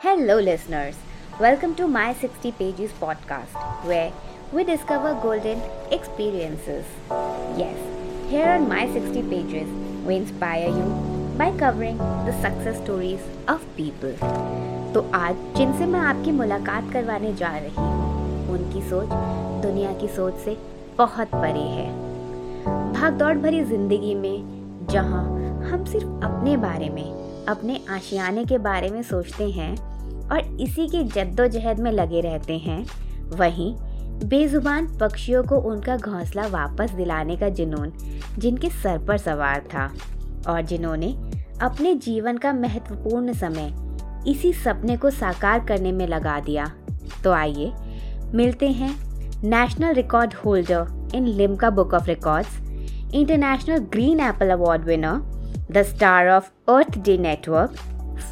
Hello, listeners. Welcome to My 60 Pages podcast, where we discover golden experiences. Yes, here on My 60 Pages, we inspire you by covering the success stories of people. तो आज जिनसे मैं आपकी मुलाकात करवाने जा रही हूँ उनकी सोच दुनिया की सोच से बहुत परे है भागदौड़ भरी ज़िंदगी में जहाँ हम सिर्फ़ अपने बारे में अपने आशियाने के बारे में सोचते हैं और इसी की जद्दोजहद में लगे रहते हैं। वहीं, बेजुबान पक्षियों को उनका घोंसला वापस दिलाने का जुनून, जिनके सर पर सवार था, और जिन्होंने अपने जीवन का महत्वपूर्ण समय इसी सपने को साकार करने में लगा दिया। तो आइए, मिलते हैं national record holder in Limca Book of Records international Green Apple Award winner the star of Earth Day Network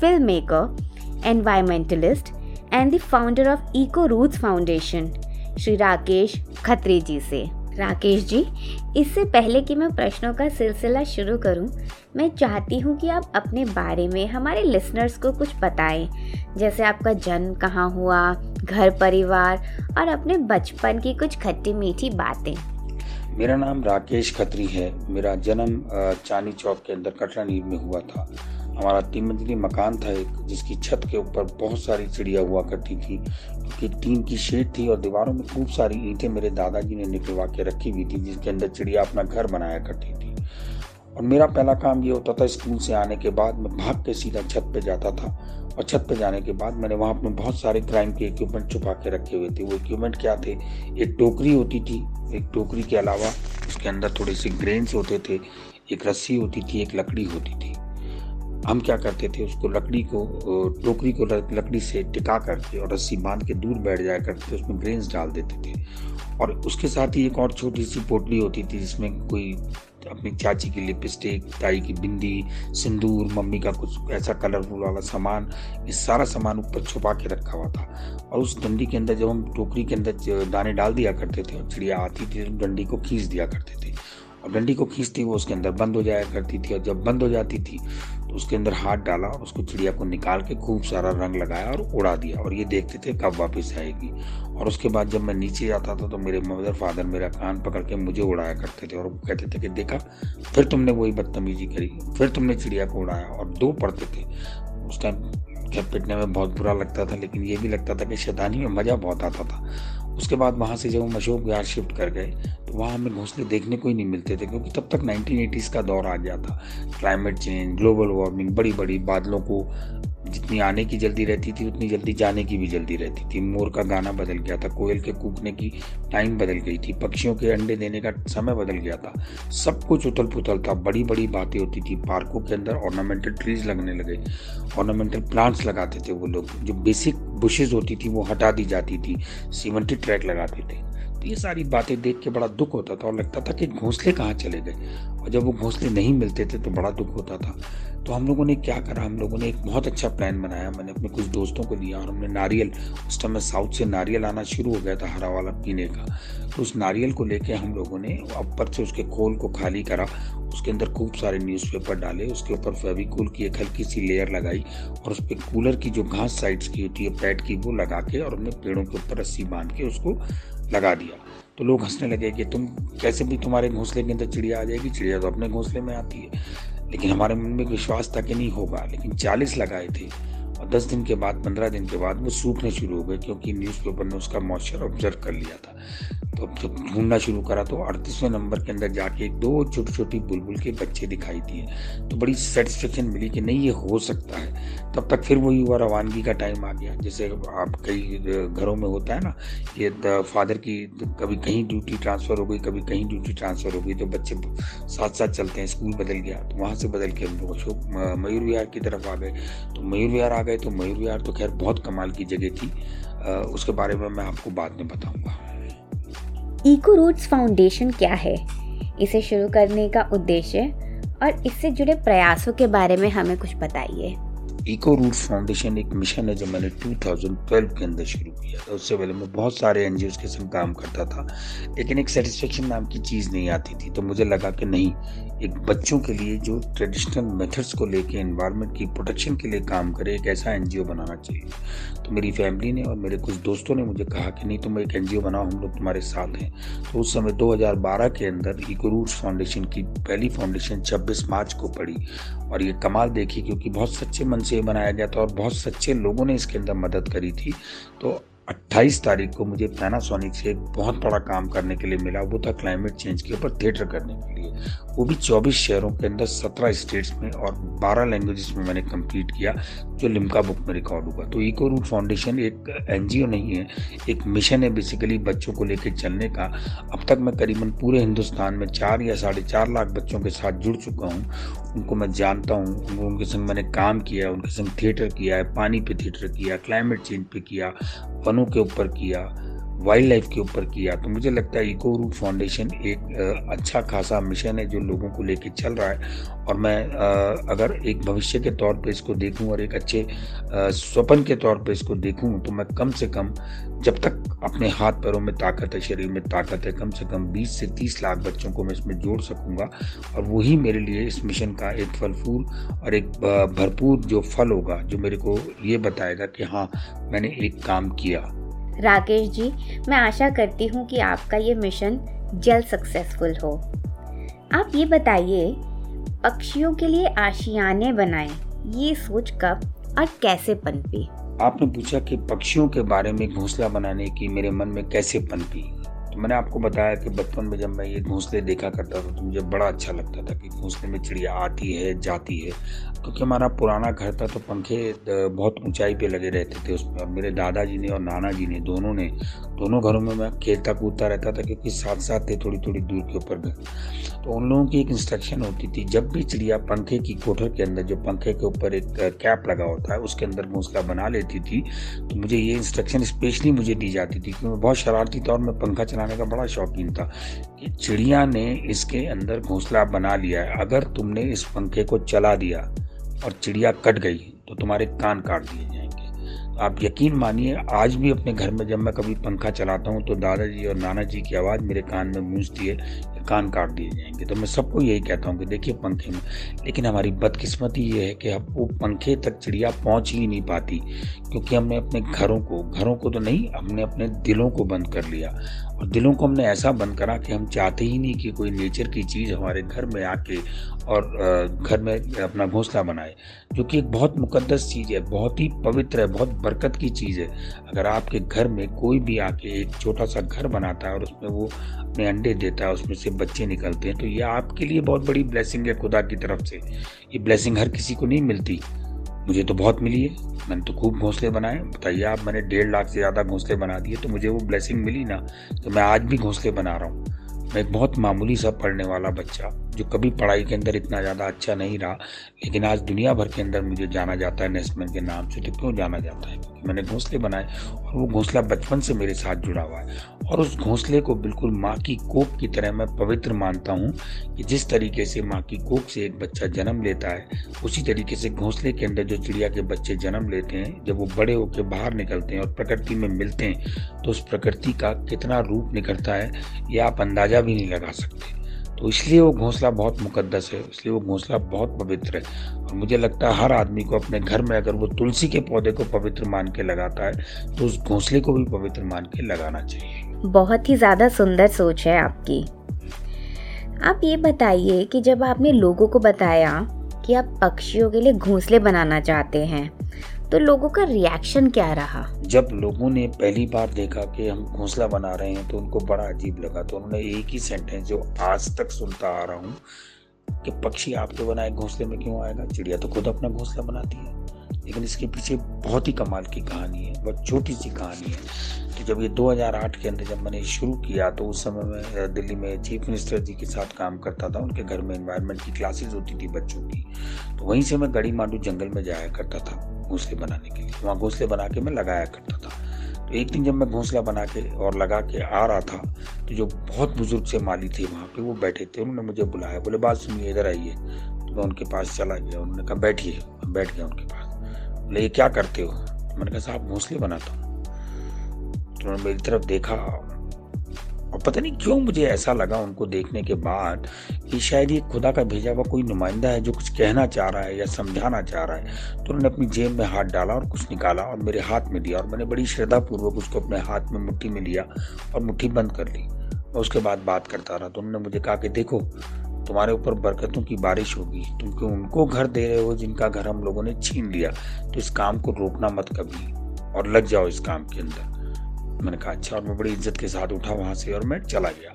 film maker environmentalist and the founder of Eco Roots Foundation Shri Rakesh Khatri ji से। राकेश जी इससे पहले कि मैं प्रश्नों का सिलसिला शुरू करूँ, मैं चाहती हूँ कि आप अपने बारे में हमारे लिसनर्स को कुछ बताएँ। जैसे आपका जन्म कहाँ हुआ घर परिवार और अपने बचपन की कुछ खट्टी मीठी बातें। मेरा नाम राकेश खत्री है। मेरा जन्म चांदी चौक के अंदर कटरा नीर में हुआ था। हमारा तीन मंजिली मकान था एक, जिसकी छत के ऊपर बहुत सारी चिड़िया हुआ करती थी, क्योंकि टीन की शेड थी और दीवारों में खूब सारी ईंटें मेरे दादाजी ने निकलवा के रखी हुई थी, जिसके अंदर चिड़िया अपना घर बनाया करती थी। और मेरा पहला काम ये होता था स्कूल से आने के बाद मैं भाग के सीधा छत पे जाता था। और छत पे जाने के बाद मैंने वहाँ अपने बहुत सारे क्राइम के इक्विपमेंट छुपा के रखे हुए थे। वो इक्विपमेंट क्या थे? एक टोकरी होती थी, एक टोकरी के अलावा उसके अंदर थोड़े से ग्रेन्स होते थे, एक रस्सी होती थी, एक लकड़ी होती थी। हम क्या करते थे, उसको लकड़ी को टोकरी को लकड़ी से टिका करके और रस्सी बाँध के दूर बैठ जाया करते थे, उसमें ग्रेन्स डाल देते थे। और उसके साथ ही एक और छोटी सी पोटली होती थी, जिसमें कोई अपनी चाची की लिपस्टिक ताई की बिंदी, सिंदूर, मम्मी का कुछ ऐसा कलरफुल वाला सामान, ये सारा सामान ऊपर छुपा के रखा हुआ था। और उस डंडी के अंदर जब हम टोकरी के अंदर दाने डाल दिया करते थे और चिड़िया आती थी तो डंडी को खींच दिया करते थे। और डंडी को खींचती वो उसके अंदर बंद हो जाया करती थी और जब बंद हो जाती थी उसके अंदर हाथ डाला और उसको चिड़िया को निकाल के खूब सारा रंग लगाया और उड़ा दिया और ये देखते थे कब वापस आएगी। और उसके बाद जब मैं नीचे जाता था तो मेरे मदर फादर मेरा कान पकड़ के मुझे उड़ाया करते थे और वो कहते थे कि देखा, फिर तुमने वही बदतमीजी करी, फिर तुमने चिड़िया को उड़ाया और दो पढ़ते थे। उस टाइम क्या पिटने में बहुत बुरा लगता था, लेकिन ये भी लगता था कि शैतानी में मज़ा बहुत आता था। उसके बाद वहाँ से जब हम अशोक विहार शिफ्ट कर गए तो वहाँ हमें घोंसले देखने को ही नहीं मिलते थे, क्योंकि तब तक 1980s का दौर आ गया था। क्लाइमेट चेंज ग्लोबल वार्मिंग बड़ी बड़ी बादलों को जितनी आने की जल्दी रहती थी, उतनी जल्दी जाने की भी जल्दी रहती थी। मोर का गाना बदल गया था, कोयल के कूकने की टाइम बदल गई थी, पक्षियों के अंडे देने का समय बदल गया था। सब कुछ उथल पुथल था बड़ी बड़ी बातें होती थी, पार्कों के अंदर ऑर्नामेंटल ट्रीज लगने लगे ऑर्नामेंटल प्लांट्स लगाते थे वो लोग। जो बेसिक बुशेज होती थी, वो हटा दी जाती थी सीमेंटेड ट्रैक लगाते थे। ये सारी बातें देख के बड़ा दुख होता था और लगता था कि घोंसले कहाँ चले गए। और जब वो घोंसले नहीं मिलते थे तो बड़ा दुख होता था। तो हम लोगों ने क्या करा? हम लोगों ने एक बहुत अच्छा प्लान बनाया। मैंने अपने कुछ दोस्तों को दिया और हमने नारियल, उस टाइम साउथ से नारियल आना शुरू हो गया था हरा वाला पीने का। तो उस नारियल को लेके हम लोगों ने ऊपर से उसके खोल को खाली करा। उसके अंदर खूब सारे न्यूज़पेपर डाले। उसके ऊपर फेविकूल की एक हल्की सी लेयर लगाई और उस पर कूलर की जो घास साइड्स की होती है पैड की, वो लगा के और हमने पेड़ों के ऊपर रस्सी बाँध के उसको लगा दिया। तो लोग हंसने लगे कि तुम कैसे भी तुम्हारे घोंसले के अंदर चिड़िया आ जाएगी, चिड़िया तो अपने घोंसले में आती है। लेकिन हमारे मन में विश्वास था कि नहीं होगा। लेकिन चालीस लगाए थे। और दस दिन के बाद, पंद्रह दिन के बाद वो सूखने शुरू हो गए क्योंकि न्यूज़पेपर ने उसका मॉइस्चर ऑब्ज़र्व कर लिया था। तो अब जब ढूंढना शुरू करा तो अड़तीसवें नंबर के अंदर जाके दो छोटी छोटी बुलबुल के बच्चे दिखाई दिए। तो बड़ी सेटिस्फेक्शन मिली कि नहीं, ये हो सकता है। तब तक फिर वही हुआ, रवानगी का टाइम आ गया। जैसे आप कई घरों में होता है ना कि फादर की कभी कहीं ड्यूटी ट्रांसफ़र हो गई, कभी कहीं ड्यूटी ट्रांसफ़र हो गई तो बच्चे साथ साथ चलते हैं स्कूल बदल गया। तो वहाँ से बदल के हम लोग अशोक मयूर विहार की तरफ़ आ गए। तो मयूर विहार आ गए तो मयूर विहार तो खैर बहुत कमाल की जगह थी। उसके बारे में मैं आपको बाद में बताऊँगा। इको रूट्स फाउंडेशन क्या है? इसे शुरू करने का उद्देश्य और इससे जुड़े प्रयासों के बारे में हमें कुछ बताइए। इको रूट फाउंडेशन एक मिशन है जो मैंने 2012 के अंदर शुरू किया था। उससे पहले मैं बहुत सारे एनजीओ के संग काम करता था, लेकिन एक सेटिस्फेक्शन नाम की चीज़ नहीं आती थी। तो मुझे लगा कि नहीं, एक बच्चों के लिए जो ट्रेडिशनल मेथड्स को लेके इन्वायरमेंट की प्रोटेक्शन के लिए काम करे, एक ऐसा एनजीओ बनाना चाहिए। तो मेरी फैमिली ने और मेरे कुछ दोस्तों ने मुझे कहा कि नहीं, तुम एक एन बनाओ, हम लोग तुम्हारे साथ हैं। तो उस समय 2012 के अंदर इको रूट्स फाउंडेशन की पहली फाउंडेशन 26 मार्च को पड़ी और ये कमाल देखी क्योंकि बहुत सच्चे मन से बनाया गया था और बहुत सच्चे लोगों ने इसके अंदर मदद करी थी। तो 28 तारीख को मुझे पैनासोनिक से एक बहुत बड़ा काम करने के लिए मिला, वो था क्लाइमेट चेंज के ऊपर थिएटर करने के लिए। वो भी 24 शहरों के अंदर 17 स्टेट्स में और 12 लैंग्वेजेस में मैंने कंप्लीट किया, जो लिम्का बुक में रिकॉर्ड हुआ। तो इको रूट फाउंडेशन एक एनजीओ नहीं है, एक मिशन है बेसिकली बच्चों को लेकर चलने का। अब तक मैं करीबन पूरे हिंदुस्तान में चार या साढ़े चार लाख बच्चों के साथ जुड़ चुका हूँ उनको मैं जानता हूँ। उनके संग मैंने काम किया, उनके संग थिएटर किया है पानी पे थिएटर किया क्लाइमेट चेंज पे किया, वनों के ऊपर किया। वाइल्ड लाइफ के ऊपर किया तो मुझे लगता है इको रूट फाउंडेशन एक अच्छा खासा मिशन है जो लोगों को लेके चल रहा है। और मैं अगर एक भविष्य के तौर पे इसको देखूँ और एक अच्छे स्वपन के तौर पे इसको देखूँ तो मैं कम से कम जब तक अपने हाथ पैरों में ताकत है, शरीर में ताकत है, कम से कम 20 से 30 लाख बच्चों को मैं इसमें जोड़ सकूँगा। और वही मेरे लिए इस मिशन का एक फल फूल और एक भरपूर जो फल होगा, जो मेरे को ये बताएगा कि हाँ मैंने एक काम किया। राकेश जी, मैं आशा करती हूँ कि आपका ये मिशन जल्द सक्सेसफुल हो। आप ये बताइए, पक्षियों के लिए आशियाने बनाए, ये सोच कब और कैसे पनपी? आपने पूछा कि पक्षियों के बारे में घोंसला बनाने की मेरे मन में कैसे पनपी? तो मैंने आपको बताया कि बचपन में जब मैं ये घोंसले देखा करता था तो मुझे बड़ा अच्छा लगता था कि घोंसले में चिड़िया आती है, जाती है। क्योंकि हमारा पुराना घर था तो पंखे बहुत ऊंचाई पे लगे रहते थे उसमें और मेरे दादाजी ने और नाना जी ने, दोनों ने, दोनों घरों में मैं खेलता कूदता रहता था क्योंकि साथ साथ थे थोड़ी थोड़ी दूर के ऊपर घर तो उन लोगों की एक इंस्ट्रक्शन होती थी, जब भी चिड़िया पंखे की कोठर के अंदर, जो पंखे के ऊपर एक कैप लगा होता है, उसके अंदर घोंसला बना लेती थी तो मुझे ये इंस्ट्रक्शन स्पेशली मुझे दी जाती थी क्योंकि मैं बहुत शरारती तौर में पंखा चलाने का बड़ा शौकीन था कि चिड़िया ने इसके अंदर घोंसला बना लिया है। अगर तुमने इस पंखे को चला दिया और चिड़िया कट गई तो तुम्हारे कान काट दिए जाएँगे। तो आप यकीन मानिए, आज भी अपने घर में जब मैं कभी पंखा चलाता हूँ तो दादाजी और नाना जी की आवाज़ मेरे कान में गूंजती है। कान काट दिए जाएँगे। तो मैं सबको यही कहता हूँ कि देखिए पंखे में, लेकिन हमारी बदकिस्मती ये है कि अब वो पंखे तक चिड़िया पहुँच ही नहीं पाती, क्योंकि हमने अपने घरों को घरों को तो नहीं, हमने अपने दिलों को बंद कर लिया। और दिलों को हमने ऐसा बंद करा कि हम चाहते ही नहीं कि कोई नेचर की चीज़ हमारे घर में आके और घर में अपना घोंसला बनाए, जो कि एक बहुत मुकद्दस चीज़ है, बहुत ही पवित्र है, बहुत बरकत की चीज़ है। अगर आपके घर में कोई भी आके एक छोटा सा घर बनाता है और उसमें वो अपने अंडे देता है, उसमें से बच्चे निकलते हैं तो ये आपके लिए बहुत बड़ी ब्लेसिंग है खुदा की तरफ़ से। ये ब्लेसिंग हर किसी को नहीं मिलती। मुझे तो बहुत मिली है। मैंने तो खूब घोंसले बनाए। बताइए आप, मैंने डेढ़ लाख से ज़्यादा घोंसले बना दिए तो मुझे वो ब्लेसिंग मिली ना तो मैं आज भी घोंसले बना रहा हूँ। मैं एक बहुत मामूली सा पढ़ने वाला बच्चा जो कभी पढ़ाई के अंदर इतना ज़्यादा अच्छा नहीं रहा, लेकिन आज दुनिया भर के अंदर मुझे जाना जाता है नेस्टमैन के नाम से तो क्यों जाना जाता है? क्योंकि मैंने घोंसले बनाए और वो घोंसला बचपन से मेरे साथ जुड़ा हुआ है। और उस घोंसले को बिल्कुल माँ की कोख की तरह मैं पवित्र मानता हूँ कि जिस तरीके से माँ की कोख से एक बच्चा जन्म लेता है, उसी तरीके से घोंसले के अंदर जो चिड़िया के बच्चे जन्म लेते हैं, जब वो बड़े होकर बाहर निकलते हैं और प्रकृति में मिलते हैं तो उस प्रकृति का कितना रूप निकलता है, ये आप अंदाज़ा भी नहीं लगा सकते। तो इसलिए वो घोंसला बहुत मुकद्दस है, इसलिए वो घोंसला बहुत पवित्र है। और मुझे लगता है हर आदमी को अपने घर में अगर वो तुलसी के पौधे को पवित्र मान के लगाता है तो उस घोंसले को भी पवित्र मान के लगाना चाहिए। बहुत ही ज़्यादा सुंदर सोच है आपकी। आप ये बताइए कि जब आपने लोगों को बताया कि आप पक्षियों के लिए घोंसले बनाना चाहते हैं तो लोगों का रिएक्शन क्या रहा? जब लोगों ने पहली बार देखा कि हम घोंसला बना रहे हैं तो उनको बड़ा अजीब लगा। तो उन्होंने एक ही सेंटेंस जो आज तक सुनता आ रहा हूँ, कि पक्षी आपके बनाए, घोंसले में क्यों आएगा? चिड़िया तो खुद अपना घोंसला बनाती है। लेकिन इसके पीछे बहुत ही कमाल की कहानी है, बहुत छोटी सी कहानी है। तो जब ये 2008 के अंदर जब मैंने शुरू किया तो उस समय मैं दिल्ली में चीफ मिनिस्टर जी के साथ काम करता था। उनके घर में इन्वायरमेंट की क्लासेस होती थी बच्चों की। तो वहीं से मैं गड़ी मांडू जंगल में जाया करता था। घोंसले बनाने के लिए। वहाँ घोंसले बना के मैं लगाया करता था। तो एक दिन जब मैं घोंसला बना के और लगा के आ रहा था तो जो बहुत बुज़ुर्ग से माली थे वहाँ पे, वो बैठे थे। उन्होंने मुझे बुलाया, बोले, बात सुनिए, इधर आइए। तो मैं उनके पास चला गया। उन्होंने कहा, बैठिए मैं बैठ गया उनके पास। बोले, ये क्या करते हो? मैंने कहा, साहब, घोंसले बनाता हूँ। तो उन्होंने मेरी तरफ़ देखा और पता नहीं क्यों मुझे ऐसा लगा उनको देखने के बाद कि शायद ये खुदा का भेजा हुआ कोई नुमाइंदा है जो कुछ कहना चाह रहा है या समझाना चाह रहा है। तो उन्होंने अपनी जेब में हाथ डाला और कुछ निकाला और मेरे हाथ में दिया और मैंने बड़ी श्रद्धापूर्वक उसको अपने हाथ में मुट्ठी में लिया और मुट्ठी बंद कर ली। और उसके बाद बात करता रहा तो उन्होंने मुझे कहा कि देखो, तुम्हारे ऊपर बरकतों की बारिश होगी, तुम क्यों उनको घर दे रहे हो जिनका घर हम लोगों ने छीन लिया? तो इस काम को रोकना मत कभी और लग जाओ इस काम के अंदर। मैंने कहा अच्छा और मैं बड़ी इज़्ज़त के साथ उठा वहाँ से और मैं चला गया।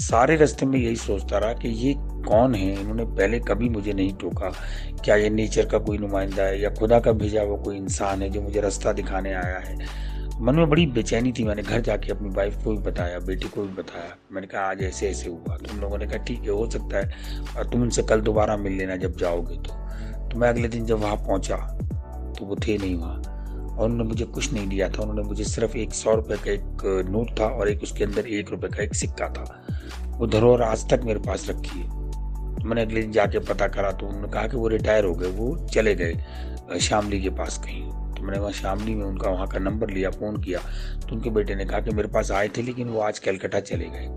सारे रास्ते में यही सोचता रहा कि ये कौन है? इन्होंने पहले कभी मुझे नहीं टोका। क्या ये नेचर का कोई नुमाइंदा है या खुदा का भेजा हुआ कोई इंसान है जो मुझे रास्ता दिखाने आया है? मन में बड़ी बेचैनी थी। मैंने घर जाके अपनी वाइफ को भी बताया, बेटी को भी बताया। मैंने कहा, आज ऐसे ऐसे हुआ। तो उन लोगों ने कहा, ठीक है, हो सकता है और तुम उनसे कल दोबारा मिल लेना जब जाओगे तो। तो मैं अगले दिन जब वहाँ पहुँचा तो वो थे नहीं वहाँ। और उन्होंने मुझे कुछ नहीं दिया था। उन्होंने मुझे सिर्फ़ एक सौ रुपये का एक नोट था और एक उसके अंदर एक रुपये का एक सिक्का था। वो धरोहर आज तक मेरे पास रखी है। तो मैंने अगले दिन जाके पता करा तो उन्होंने कहा कि वो रिटायर हो गए, वो चले गए शामली के पास कहीं। तो मैंने वहाँ शामली में उनका वहाँ का नंबर लिया, फ़ोन किया। तो उनके बेटे ने कहा कि मेरे पास आए थे लेकिन वो आज कैलकटा चले गए।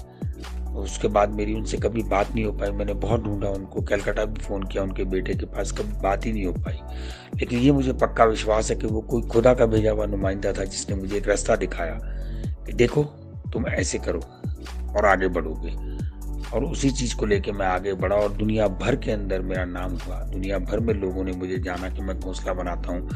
उसके बाद मेरी उनसे कभी बात नहीं हो पाई। मैंने बहुत ढूंढा उनको। कैलकाटा भी फ़ोन किया उनके बेटे के पास। कभी बात ही नहीं हो पाई। लेकिन ये मुझे पक्का विश्वास है कि वो कोई खुदा का भेजा हुआ नुमाइंदा था जिसने मुझे एक रास्ता दिखाया कि देखो, तुम ऐसे करो और आगे बढ़ोगे। और उसी चीज़ को लेके मैं आगे बढ़ा और दुनिया भर के अंदर मेरा नाम हुआ। दुनिया भर में लोगों ने मुझे जाना कि मैं घोंसला बनाता हूँ।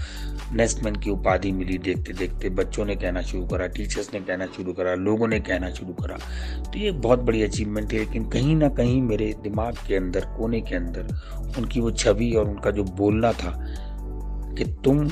नेस्टमैन की उपाधि मिली देखते देखते बच्चों ने कहना शुरू करा टीचर्स ने कहना शुरू करा, लोगों ने कहना शुरू करा। तो ये बहुत बड़ी अचीवमेंट है, लेकिन कहीं ना कहीं मेरे दिमाग के अंदर, कोने के अंदर उनकी वो छवि और उनका जो बोलना था कि तुम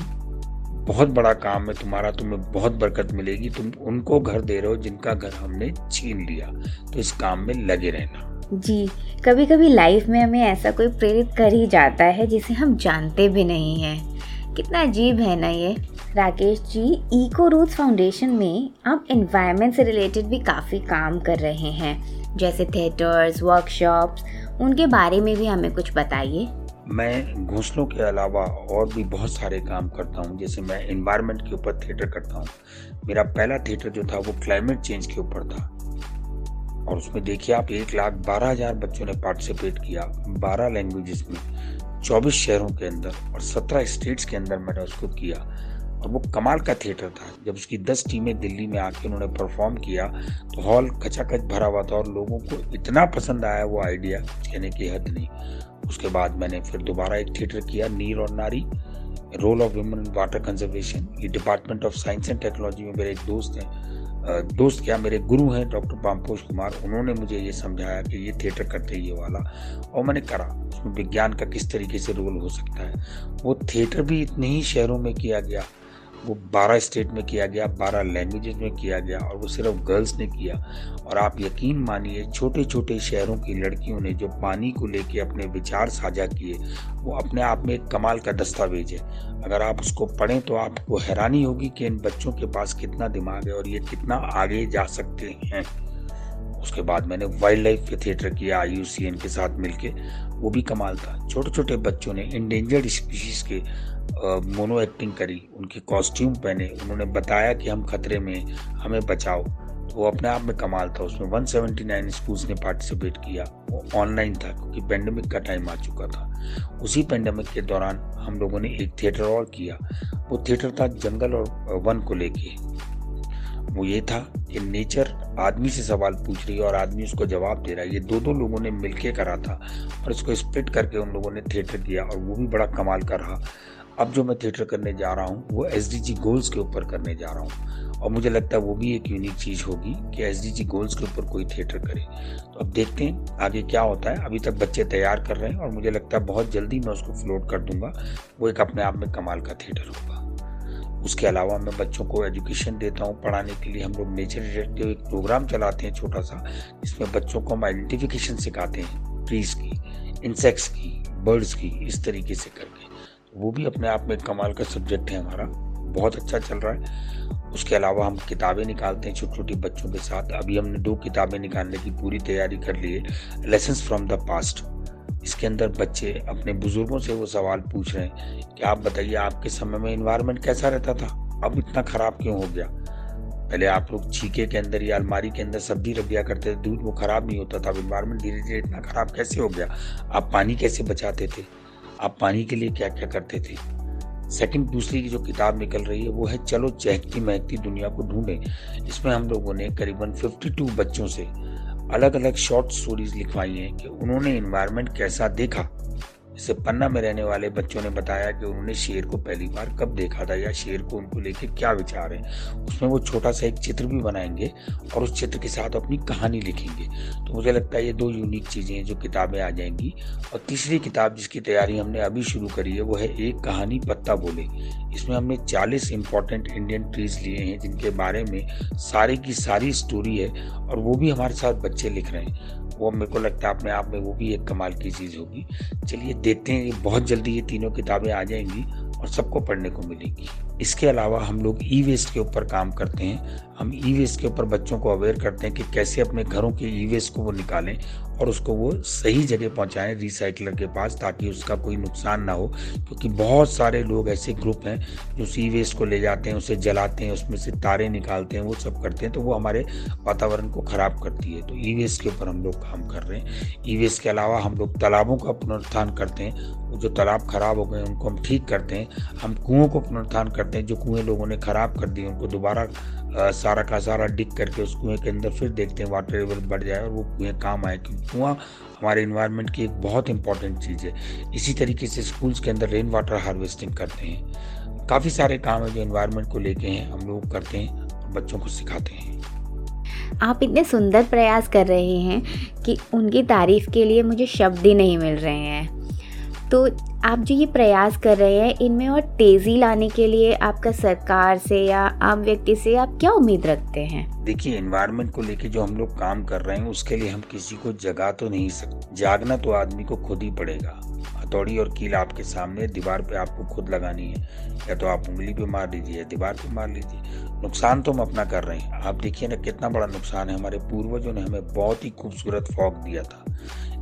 बहुत बड़ा काम है तुम्हारा, तुम्हें बहुत बरकत मिलेगी। तुम उनको घर दे रहे हो जिनका घर हमने छीन लिया। तो इस काम में लगे रहना। जी कभी कभी लाइफ में हमें ऐसा कोई प्रेरित कर ही जाता है जिसे हम जानते भी नहीं हैं। कितना अजीब है ना ये। Rakesh ji Eco Roots Foundation में आप इन्वायरमेंट से रिलेटेड भी काफ़ी काम कर रहे हैं। जैसे थिएटर्स वर्कशॉप्स उनके बारे में भी हमें कुछ बताइए। मैं घोंसलों के अलावा और भी बहुत सारे काम करता हूँ। जैसे मैं इन्वायरमेंट के ऊपर थिएटर करता हूँ। मेरा पहला थिएटर जो था वो क्लाइमेट चेंज के ऊपर था। और उसमें देखिए आप, एक लाख बारह हज़ार बच्चों ने पार्टिसिपेट किया बारह लैंग्वेजेस में, चौबीस शहरों के अंदर और सत्रह स्टेट्स के अंदर मैंने उसको किया। और वो कमाल का थिएटर था। जब उसकी दस टीमें दिल्ली में आके उन्होंने परफॉर्म किया तो हॉल कचाकच भरा हुआ था और लोगों को इतना पसंद आया वो आइडिया कहने की हद नहीं। उसके बाद मैंने फिर दोबारा एक थिएटर किया नीर और नारी role of women in water conservation ये department of science and technology में मेरे एक दोस्त हैं। दोस्त क्या, मेरे गुरु हैं डॉक्टर पामपोश कुमार। उन्होंने मुझे ये समझाया कि ये थिएटर करते ये वाला। और मैंने करा, उसमें विज्ञान का किस तरीके से रोल हो सकता है। वो थिएटर भी इतने ही शहरों में किया गया। वो बारह स्टेट में किया गया, बारह लैंग्वेजेस में किया गया और वो सिर्फ़ गर्ल्स ने किया। और आप यकीन मानिए छोटे छोटे शहरों की लड़कियों ने जो पानी को लेके अपने विचार साझा किए, वो अपने आप में एक कमाल का दस्तावेज़ है। अगर आप उसको पढ़ें तो आपको हैरानी होगी कि इन बच्चों के पास कितना दिमाग है और ये कितना आगे जा सकते हैं। उसके बाद मैंने वाइल्ड लाइफ के थिएटर किया आई के साथ मिलके। वो भी कमाल था। छोटे छोटे बच्चों ने इंडेंजर्ड स्पीशीज के मोनो एक्टिंग करी, उनके कॉस्ट्यूम पहने, उन्होंने बताया कि हम खतरे में, हमें बचाओ। तो वो अपने आप में कमाल था, उसमें 179 स्कूल्स ने पार्टिसिपेट किया, वो ऑनलाइन था, क्योंकि पेंडेमिक का टाइम आ चुका था। उसी पेंडेमिक के दौरान हम लोगों ने एक थिएटर और किया, वो थिएटर था जंगल और वन को लेके। वो ये था कि नेचर आदमी से सवाल पूछ रही है और आदमी उसको जवाब दे रहा है। ये दो दो लोगों ने मिलके करा था और इसको स्प्लिट करके उन लोगों ने थिएटर किया और वो भी बड़ा कमाल का रहा। अब जो मैं थिएटर करने जा रहा हूँ, वो एस गोल्स के ऊपर करने जा रहा हूँ। और मुझे लगता है वो भी एक यूनिक चीज़ होगी कि एस गोल्स के ऊपर कोई थिएटर करे। तो अब देखते हैं आगे क्या होता है। अभी तक बच्चे तैयार कर रहे हैं और मुझे लगता है बहुत जल्दी मैं उसको फ्लोट कर दूँगा। वो एक अपने आप में कमाल का थिएटर होगा। उसके अलावा मैं बच्चों को एजुकेशन देता हूँ। पढ़ाने के लिए हम लोग नेचर रिलेटेड एक प्रोग्राम चलाते हैं छोटा सा, जिसमें बच्चों को हम आइडेंटिफिकेशन सिखाते हैं। ट्रीज की इंसेक्ट्स की बर्ड्स की, इस तरीके से करके। वो भी अपने आप में कमाल का सब्जेक्ट है हमारा। बहुत अच्छा चल रहा है। उसके अलावा हम किताबें निकालते हैं छोटे छोटे बच्चों के साथ। अभी हमने दो किताबें निकालने की पूरी तैयारी कर ली है। लेसन फ्रॉम द पास्ट इसके अंदर बच्चे अपने बुज़ुर्गों से वो सवाल पूछ रहे हैं कि आप बताइए, आपके समय में इन्वायरमेंट कैसा रहता था? अब इतना खराब क्यों हो गया? पहले आप लोग छीके के अंदर या अलमारी के अंदर सब्ज़ी रख दिया करते थे, दूध वो खराब नहीं होता था। अब इन्वायरमेंट धीरे धीरे इतना खराब कैसे हो गया? आप पानी कैसे बचाते थे? आप पानी के लिए क्या क्या करते थे? सेकंड दूसरी की जो किताब निकल रही है, वो है, चलो चहकती महकती दुनिया को ढूंढें। इसमें हम लोगों ने करीबन 52 बच्चों से अलग अलग शॉर्ट स्टोरीज लिखवाई हैं कि उन्होंने इन्वायरमेंट कैसा देखा। जैसे पन्ना में रहने वाले बच्चों ने बताया कि उन्होंने शेर को पहली बार कब देखा था या शेर को उनको लेके क्या विचार है, उसमें वो छोटा सा एक चित्र भी बनाएँगे और उस चित्र के साथ अपनी कहानी लिखेंगे। तो मुझे लगता है ये दो यूनिक चीज़ें हैं जो किताबें आ जाएँगी। और तीसरी किताब जिसकी तैयारी हमने अभी शुरू करी है, वो है एक कहानी पत्ता बोले। इसमें हमने 40 इंपॉर्टेंट इंडियन ट्रीज लिए हैं, जिनके बारे में सारी की सारी स्टोरी है और वो भी हमारे साथ बच्चे लिख रहे हैं। वो मेरे को लगता है अपने आप में वो भी एक कमाल की चीज़ होगी। चलिए देखते हैं बहुत जल्दी ये तीनों किताबें आ जाएँगी। और सबको पढ़ने को मिलेगी। इसके अलावा हम लोग ई वेस्ट के ऊपर काम करते हैं। हम ई वेस्ट के ऊपर बच्चों को अवेयर करते हैं कि कैसे अपने घरों के ई वेस्ट को वो निकालें और उसको वो सही जगह पहुंचाएँ रिसाइकलर के पास ताकि उसका कोई नुकसान ना हो। क्योंकि बहुत सारे लोग ऐसे ग्रुप हैं जो उस ई वेस्ट को ले जाते हैं, उसे जलाते हैं, उसमें से तारे निकालते हैं, वो सब करते हैं तो वो हमारे वातावरण को ख़राब करती है। तो ई वेस्ट के ऊपर हम लोग काम कर रहे हैं। ई वेस्ट के अलावा हम लोग तालाबों का पुनरुत्थान करते हैं। जो तालाब खराब हो गए, उनको हम ठीक करते हैं। हम कुओं को पुनरुत्थान करते हैं, जो कुएँ लोगों ने खराब कर दिए, उनको दोबारा सारा का सारा डिग करके उस कुएँ के अंदर फिर देखते हैं वाटर लेवल बढ़ जाए और वो कुएँ काम आए। क्योंकि कुआँ हमारे इन्वायरमेंट की एक बहुत इंपॉर्टेंट चीज़ है। इसी तरीके से स्कूल्स के अंदर रेन वाटर हार्वेस्टिंग करते हैं। काफ़ी सारे काम है जो इन्वायरमेंट को लेके हैं, हम लोग करते हैं और बच्चों को सिखाते हैं। आप इतने सुंदर प्रयास कर रहे हैं कि उनकी तारीफ़ के लिए मुझे शब्द ही नहीं मिल रहे हैं। तो आप जो ये प्रयास कर रहे हैं, इनमें और तेज़ी लाने के लिए आपका सरकार से या आम व्यक्ति से आप क्या उम्मीद रखते हैं? देखिए एनवायरनमेंट को लेके जो हम लोग काम कर रहे हैं, उसके लिए हम किसी को जगा तो नहीं सकते। जागना तो आदमी को खुद ही पड़ेगा। हथौड़ी और कील आपके सामने दीवार पे आपको खुद लगानी है। या तो आप उंगली पे मार लीजिए या दीवार पे मार लीजिए। नुकसान तो हम अपना कर रहे हैं। आप देखिए ना, कितना बड़ा नुकसान है। हमारे पूर्वजों ने हमें बहुत ही खूबसूरत फॉग दिया था।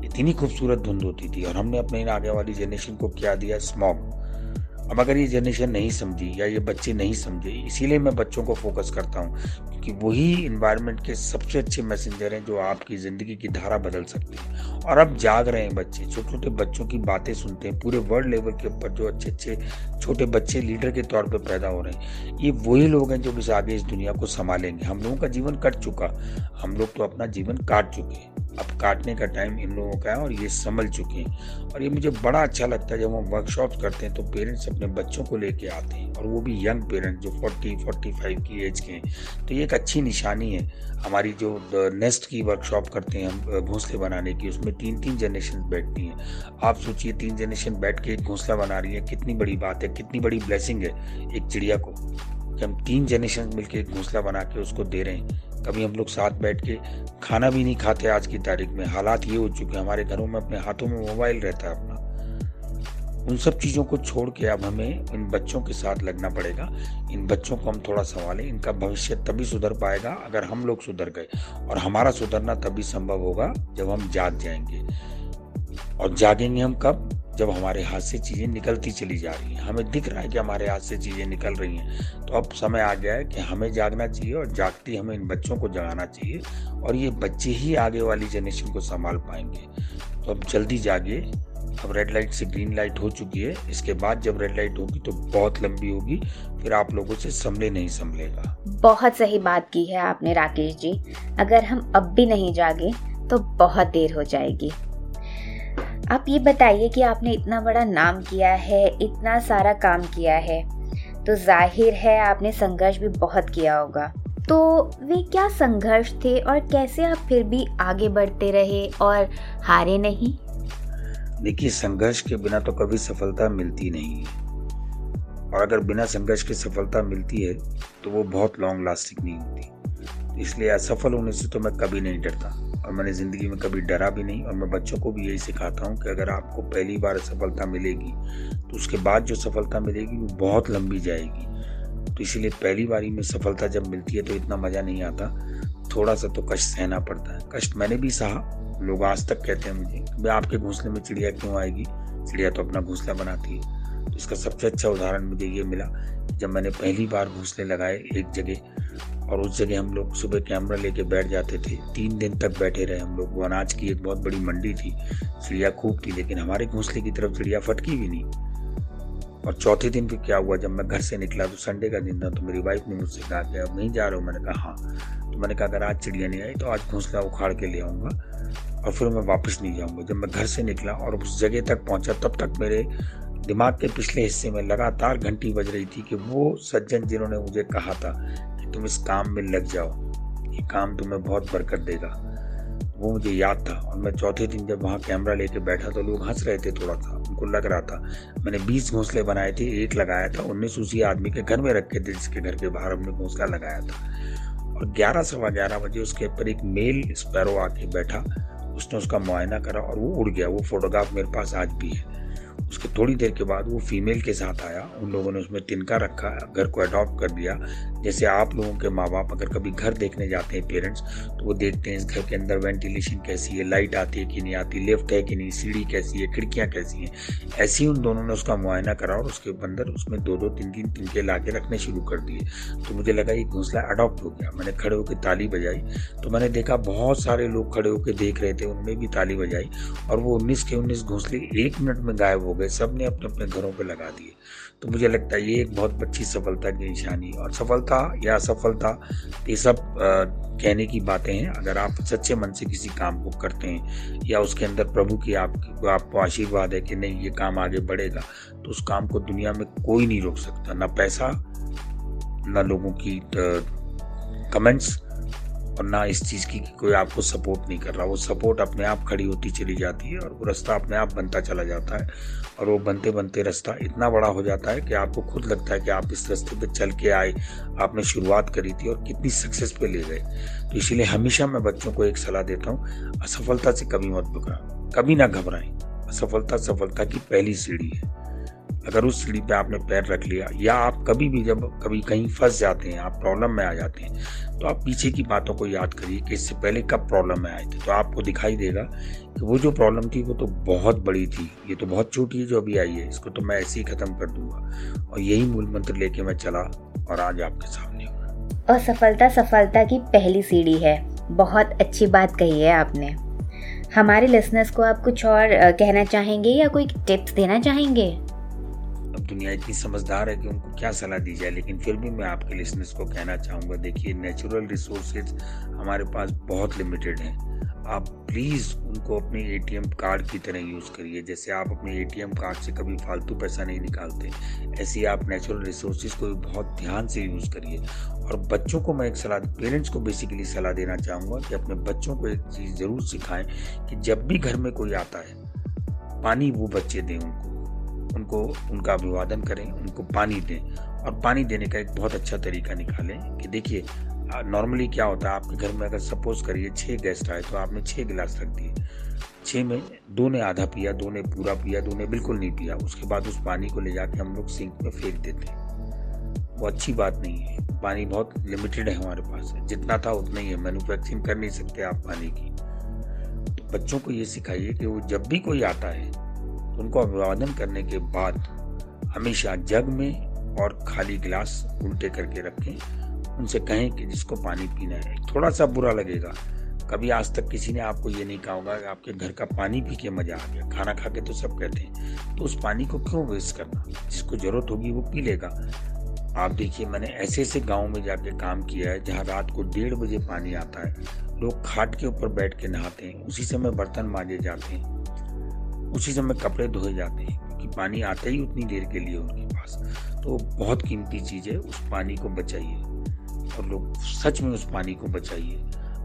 इतनी खूबसूरत धुंध होती थी और हमने अपने आगे वाली जनरेशन को क्या दिया? स्मॉग अब अगर ये जनरेशन नहीं समझी या ये बच्चे नहीं समझे, इसीलिए मैं बच्चों को फोकस करता हूँ, क्योंकि वही इन्वायरमेंट के सबसे अच्छे मैसेंजर हैं जो आपकी ज़िंदगी की धारा बदल सकते हैं। और अब जाग रहे हैं बच्चे छोटे छोटे बच्चों की बातें सुनते हैं, पूरे वर्ल्ड लेवल के ऊपर जो अच्छे अच्छे छोटे बच्चे लीडर के तौर पर पैदा हो रहे हैं, ये वही लोग हैं जो इस आगे इस दुनिया को संभालेंगे। हम लोगों का जीवन कट चुका, हम लोग तो अपना जीवन काट चुके हैं। अब काटने का टाइम इन लोगों का है और ये संभल चुके हैं। और ये मुझे बड़ा अच्छा लगता है जब हम वर्कशॉप करते हैं तो पेरेंट्स अपने बच्चों को लेके आते हैं और वो भी यंग पेरेंट्स जो 40 45 की एज के हैं। तो ये एक अच्छी निशानी है। हमारी जो नेस्ट की वर्कशॉप करते हैं हम घोंसले बनाने की, उसमें तीन तीन जनरेशन बैठती हैं। आप सोचिए तीन जनरेशन बैठ के एक घोंसला बना रही है, कितनी बड़ी बात है, कितनी बड़ी ब्लेसिंग है एक चिड़िया को। कि हम तीन जनरेशन मिलकर एक घोंसला बना के उसको दे रहे हैं। कभी हम लोग साथ बैठ के खाना भी नहीं खाते आज की तारीख में। हालात ये हो चुके हैं, हमारे घरों में, अपने हाथों में मोबाइल रहता है अपना। उन सब चीज़ों को छोड़ के अब हमें इन बच्चों के साथ लगना पड़ेगा। इन बच्चों को हम थोड़ा संभालें, इनका भविष्य तभी सुधर पाएगा अगर हम लोग सुधर गए। और हमारा सुधरना तभी संभव होगा जब हम जाग जाएँगे। और जागेंगे हम कब? जब हमारे हाथ से चीज़ें निकलती चली जा रही हैं, हमें दिख रहा है कि हमारे हाथ से चीज़ें निकल रही हैं तो अब समय आ गया है कि हमें जागना चाहिए और जागती हमें इन बच्चों को जगाना चाहिए और ये बच्चे ही आगे वाली जनरेशन को संभाल पाएँगे। तो अब जल्दी जागे अब रेड लाइट से ग्रीन लाइट हो चुकी है। इसके बाद जब रेड लाइट होगी तो बहुत लंबी होगी, फिर आप लोगों से संभले नहीं संभलेगा। बहुत सही बात की है आपने राकेश जी। अगर हम अब भी नहीं जागे तो बहुत देर हो जाएगी। आप ये बताइए कि आपने इतना बड़ा नाम किया है, इतना सारा काम किया है तो ज़ाहिर है आपने संघर्ष भी बहुत किया होगा। तो वे क्या संघर्ष थे और कैसे आप फिर भी आगे बढ़ते रहे और हारे नहीं? देखिए, संघर्ष के बिना तो कभी सफलता मिलती नहीं है। और अगर बिना संघर्ष की सफलता मिलती है तो वो बहुत लॉन्ग लास्टिंग नहीं होती। इसलिए असफल होने से तो मैं कभी नहीं डरता और मैंने ज़िंदगी में कभी डरा भी नहीं और मैं बच्चों को भी यही सिखाता हूँ कि अगर आपको पहली बार सफलता मिलेगी तो उसके बाद जो सफलता मिलेगी वो बहुत लंबी जाएगी। तो इसीलिए पहली बारी में सफलता जब मिलती है तो इतना मज़ा नहीं आता। थोड़ा सा तो कष्ट सहना पड़ता है। कष्ट मैंने भी सहा, लोग आज तक कहते हैं मुझे भाई आपके घोंसले में चिड़िया क्यों आएगी? चिड़िया तो अपना घोंसला बनाती है। तो इसका सबसे अच्छा उदाहरण मुझे ये मिला जब मैंने पहली बार घोंसले लगाए एक जगह और उस जगह हम लोग सुबह कैमरा लेके बैठ जाते थे। तीन दिन तक बैठे रहे हम लोग। वो अनाज की एक बहुत बड़ी मंडी थी, चिड़िया खूब थी, लेकिन हमारे घोंसले की तरफ़ चिड़िया फटकी भी नहीं। और चौथे दिन फिर क्या हुआ, जब मैं घर से निकला तो संडे का दिन था तो मेरी वाइफ ने मुझसे कहा कि अब नहीं जा रहा हूँ? मैंने कहा हाँ। तो मैंने कहा, अगर आज चिड़िया नहीं आई तो आज घोंसला उखाड़ के ले आऊँगा और फिर मैं वापस नहीं जाऊँगा। जब मैं घर से निकला और उस जगह तक पहुँचा, तब तक मेरे दिमाग के पिछले हिस्से में लगातार घंटी बज रही थी कि वो सज्जन जिन्होंने मुझे कहा था तुम इस काम में लग जाओ। ये काम तुम्हें बहुत बरकत देगा। वो मुझे याद था और मैं चौथे दिन जब वहाँ कैमरा लेके बैठा तो लोग हंस रहे थे थोड़ा सा। उनको लग रहा था, मैंने बीस घोंसले बनाए थे, एक लगाया था, उन्नीस उसी आदमी के घर में रखे थे जिसके घर के बाहर हमने घोंसला लगाया था। और ग्यारह सवा ग्यारह बजे उसके ऊपर एक मेल स्पैरो आके बैठा। उसने उसका मुआयना करा और वो उड़ गया। वो फोटोग्राफ मेरे पास आज भी है। उसके थोड़ी देर के बाद वो फीमेल के साथ आया। उन लोगों ने उसमें तिनका रखा, घर को अडॉप्ट कर दिया जैसे आप लोगों के माँ बाप अगर कभी घर देखने जाते हैं पेरेंट्स तो वो देखते हैं इस घर के अंदर वेंटिलेशन कैसी है लाइट आती है कि नहीं आती लिफ्ट है कि नहीं, सीढ़ी कैसी है, खिड़कियाँ कैसी हैं। ऐसे ही उन दोनों ने उसका मुआयना करा और उसके अंदर उसमें दो दो तीन तीन तिनके ला के रखने शुरू कर दिए। तो मुझे लगा ये घोंसला अडॉप्ट हो गया। मैंने खड़े होकर ताली बजाई। तो मैंने देखा बहुत सारे लोग खड़े होकर देख रहे थे, उनमें भी ताली बजाई और वो उन्नीस के उन्नीस घोंसले एक मिनट में गायब हो गए। सबने अपने अपने घरों पर लगा दिए। तो मुझे लगता है ये एक बहुत अच्छी सफलता की निशानी और सफलता या असफलता, ये सब कहने की बातें हैं। अगर आप सच्चे मन से किसी काम को करते हैं या उसके अंदर प्रभु की आप आपको आशीर्वाद है कि नहीं, ये काम आगे बढ़ेगा तो उस काम को दुनिया में कोई नहीं रोक सकता। ना पैसा, ना लोगों की कमेंट्स और ना इस चीज़ की कोई आपको सपोर्ट नहीं कर रहा। वो सपोर्ट अपने आप खड़ी होती चली जाती है और वो रास्ता अपने आप बनता चला जाता है और वो बनते बनते रास्ता इतना बड़ा हो जाता है कि आपको खुद लगता है कि आप इस रास्ते पे चल के आए, आपने शुरुआत करी थी और कितनी सक्सेस पे ले गए। तो इसीलिए हमेशा मैं बच्चों को एक सलाह देता हूँ, असफलता से कभी मत बकरा कभी ना घबराएँ। असफलता, सफलता की पहली सीढ़ी है। अगर उस सीढ़ी पे आपने पैर रख लिया, या आप कभी भी जब कभी कहीं फंस जाते हैं, आप प्रॉब्लम में आ जाते हैं तो आप पीछे की बातों को याद करिए कि इससे पहले कब प्रॉब्लम में आए थे। तो आपको दिखाई देगा कि वो जो प्रॉब्लम थी, वो तो बहुत बड़ी थी। ये तो बहुत छोटी है जो अभी आई है, इसको तो मैं ऐसे ही खत्म कर दूँगा। और यही मूल मंत्र लेके मैं चला और आज आपके सामने हूँ। और सफलता की पहली सीढ़ी है। बहुत अच्छी बात कही है आपने। हमारे लिसनर्स को आप कुछ और कहना चाहेंगे या कोई टिप्स देना चाहेंगे? दुनिया इतनी समझदार है कि उनको क्या सलाह दी जाए, लेकिन फिर भी मैं आपके लिसनर्स को कहना चाहूँगा, देखिए नेचुरल रिसोर्सेज हमारे पास बहुत लिमिटेड हैं। आप प्लीज़ उनको अपने एटीएम कार्ड की तरह यूज़ करिए। जैसे आप अपने एटीएम कार्ड से कभी फालतू पैसा नहीं निकालते, ऐसे आप नेचुरल रिसोर्सेज को भी बहुत ध्यान से यूज़ करिए। और बच्चों को मैं एक सलाह पेरेंट्स को बेसिकली सलाह देना चाहूँगा कि अपने बच्चों को एक चीज़ ज़रूर सिखाएँ कि जब भी घर में कोई आता है, पानी वो बच्चे दें उनको। उनको, उनका अभिवादन करें, उनको पानी दें। और पानी देने का एक बहुत अच्छा तरीका निकालें कि देखिए नॉर्मली क्या होता है, आपके घर में अगर सपोज़ करिए छः गेस्ट आए तो आपने छः गिलास रख दिए। छः में दो ने आधा पिया, दो ने पूरा पिया, दो ने बिल्कुल नहीं पिया। उसके बाद उस पानी को ले जाके हम लोग सिंक में फेंक देते हैं। वो अच्छी बात नहीं है। पानी बहुत लिमिटेड है हमारे पास। जितना था उतना ही है। मैन्युफैक्चरिंग कर नहीं सकते आप पानी की। तो बच्चों को ये सिखाइए कि वो जब भी कोई आता है उनको अभिवादन करने के बाद हमेशा जग में और खाली गिलास उल्टे करके रखें। उनसे कहें कि जिसको पानी पीना है। थोड़ा सा बुरा लगेगा। कभी आज तक किसी ने आपको ये नहीं कहा होगा कि आपके घर का पानी पी के मज़ा आ गया। खाना खा के तो सब कहते हैं। तो उस पानी को क्यों वेस्ट करना? जिसको ज़रूरत होगी वो पी लेगा। आप देखिए, मैंने ऐसे ऐसे गाँव में जाके काम किया है, जहाँ रात को डेढ़ बजे पानी आता है। लोग खाट के ऊपर बैठ के नहाते हैं। उसी समय बर्तन मांजे जाते हैं। उसी समय कपड़े धोए जाते हैं, क्योंकि पानी आता ही उतनी देर के लिए उनके पास। तो बहुत कीमती चीज़ है, उस पानी को बचाइए। और लोग सच में उस पानी को बचाइए।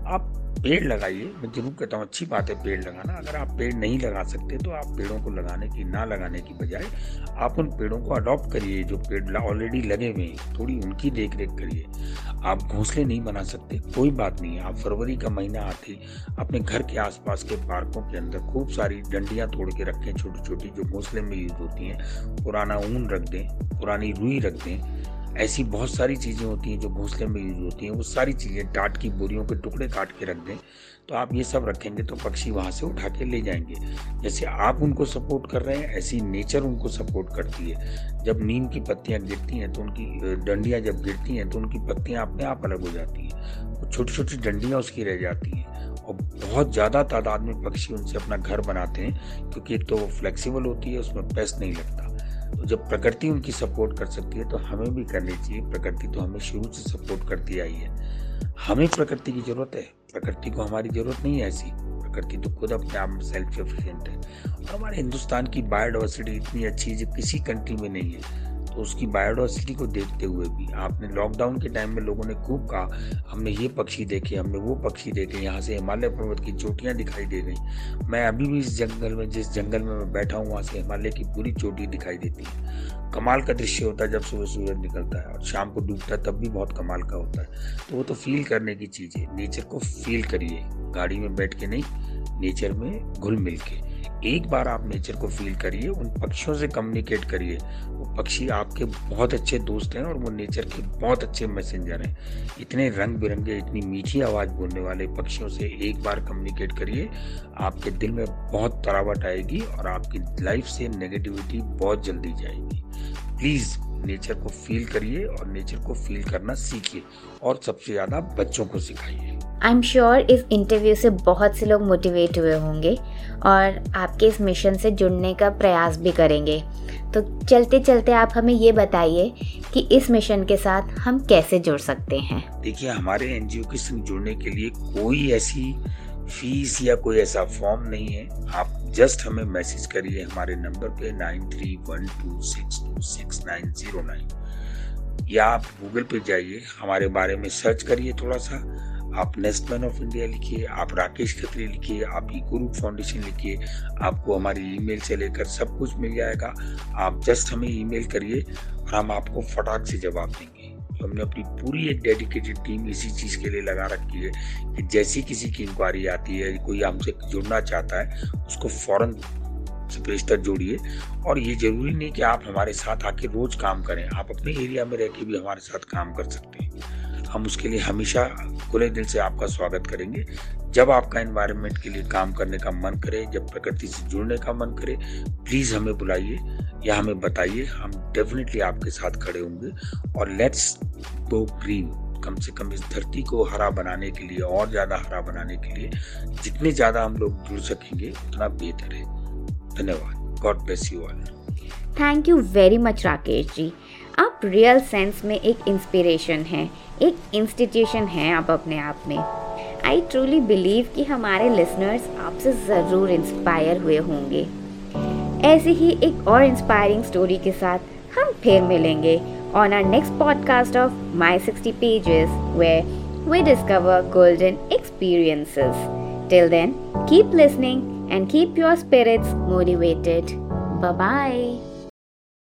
आप पेड़ लगाइए। मैं ज़रूर कहता हूँ, अच्छी बात है पेड़ लगाना। अगर आप पेड़ नहीं लगा सकते तो आप पेड़ों को लगाने की, ना लगाने की बजाय आप उन पेड़ों को अडॉप्ट करिए, जो पेड़ ऑलरेडी लगे हुए हैं। थोड़ी उनकी देख रेख करिए। आप घोंसले नहीं बना सकते, कोई बात नहीं आप फरवरी का महीना आते अपने घर के आसपास के पार्कों के अंदर खूब सारी डंडियाँ तोड़ के रखें छोटी छोटी जो घोंसले में यूज़ होती हैं। पुराना ऊन रख दें, पुरानी रुई रख दें ऐसी बहुत सारी चीज़ें होती हैं जो घोंसले में यूज़ होती हैं, वो सारी चीज़ें टाट की, बोरियों के टुकड़े काट के रख दें तो आप ये सब रखेंगे तो पक्षी वहाँ से उठा के ले जाएँगे। जैसे आप उनको सपोर्ट कर रहे हैं, ऐसी नेचर उनको सपोर्ट करती है। जब नीम की पत्तियाँ गिरती हैं तो उनकी डंडियाँ जब गिरती हैं तो उनकी पत्तियाँ अपने आप अलग हो जाती हैं। वो छोटी छोटी डंडियाँ उसकी रह जाती हैं। और बहुत ज़्यादा तादाद में पक्षी उनसे अपना घर बनाते हैं, क्योंकि एक तो वो फ्लेक्सिबल होती है, उसमें पेस्ट नहीं लगता। तो जब प्रकृति उनकी सपोर्ट कर सकती है तो हमें भी करनी चाहिए। प्रकृति तो हमें शुरू से सपोर्ट करती आई है। हमें प्रकृति की ज़रूरत है। प्रकृति को हमारी ज़रूरत नहीं है ऐसी। प्रकृति तो खुद अपने आप में सेल्फ एफिशिएंट है। और हमारे हिंदुस्तान की बायोडाइवर्सिटी इतनी अच्छी है जो किसी कंट्री में नहीं है। तो उसकी बायोडाइवर्सिटी को देखते हुए भी। आपने लॉकडाउन के टाइम में लोगों ने खूब कहा, हमने ये पक्षी देखे, हमने वो पक्षी देखे, यहाँ से हिमालय पर्वत की चोटियाँ दिखाई दे रही। मैं अभी भी इस जंगल में, जिस जंगल में मैं बैठा हूँ, वहाँ से हिमालय की पूरी चोटी दिखाई देती है। कमाल का दृश्य होता है जब सुबह सूरज निकलता है और शाम को डूबता है, तब भी बहुत कमाल का होता है। तो वो तो फील करने की चीज़ है। नेचर को फील करिए। गाड़ी में बैठ के नहीं नेचर में घुल मिल के। एक बार आप नेचर को फील करिए, उन पक्षियों से कम्युनिकेट करिए। वो पक्षी आपके बहुत अच्छे दोस्त हैं और वो नेचर के बहुत अच्छे मैसेंजर हैं। इतने रंग बिरंगे इतनी मीठी आवाज़ बोलने वाले पक्षियों से एक बार कम्युनिकेट करिए, आपके दिल में बहुत तरावट आएगी और आपकी लाइफ से नेगेटिविटी बहुत जल्दी जाएगी। प्लीज़ नेचर को फील करिए और नेचर को फील करना सीखिए और सबसे ज़्यादा बच्चों को सिखाइए। आई एम श्योर इस इंटरव्यू से बहुत से लोग मोटिवेट हुए होंगे और आपके इस मिशन से जुड़ने का प्रयास भी करेंगे। तो चलते चलते आप हमें ये बताइए कि इस मिशन के साथ हम कैसे जुड़ सकते हैं। देखिए हमारे एनजीओ के संग जुड़ने के लिए कोई ऐसी फ़ीस या कोई ऐसा फॉर्म नहीं है। आप जस्ट हमें मैसेज करिए हमारे नंबर पे nine three one two six two six nine zero nine या आप गूगल पे जाइए, हमारे बारे में सर्च करिए थोड़ा सा आप नेस्ट मैन ऑफ़ इंडिया लिखिए, आप राकेश खत्री लिखिए, आप गुरु फाउंडेशन लिखिए, आपको हमारी ईमेल से लेकर सब कुछ मिल जाएगा। आप जस्ट हमें ईमेल करिए और हम आपको फटाक से जवाब देंगे। हमने अपनी पूरी एक डेडिकेटेड टीम इसी चीज़ के लिए लगा रखी है कि जैसी किसी की इंक्वायरी आती है, कोई हमसे जुड़ना चाहता है, उसको फ़ौरन से जोड़िए। और ये ज़रूरी नहीं कि आप हमारे साथ आके रोज़ काम करें, आप अपने एरिया में रह के भी हमारे साथ काम कर सकते हैं। हम उसके लिए हमेशा खुले दिल से आपका स्वागत करेंगे। जब आपका इन्वायरमेंट के लिए काम करने का मन करे, जब प्रकृति से जुड़ने का मन करे प्लीज़ हमें बुलाइए। या हमें बताइए, हम डेफिनेटली आपके साथ खड़े होंगे। और लेट्स गो ग्रीन कम से कम इस धरती को हरा बनाने के लिए, और ज़्यादा हरा बनाने के लिए, जितने ज़्यादा हम लोग जुड़ सकेंगे, उतना बेहतर है। धन्यवाद। God bless you all thank you very much Rakesh ji. आप रियल सेंस में एक इंस्पिरेशन हैं, एक इंस्टीट्यूशन हैं आप अपने आप में। आई ट्रूली बिलीव कि हमारे लिसनर्स आपसे ज़रूर इंस्पायर हुए होंगे। ऐसे ही एक और इंस्पायरिंग स्टोरी के साथ हम फिर मिलेंगे on our next podcast of my sixty pages where we discover golden experiences till then keep listening and keep your spirits motivated bye bye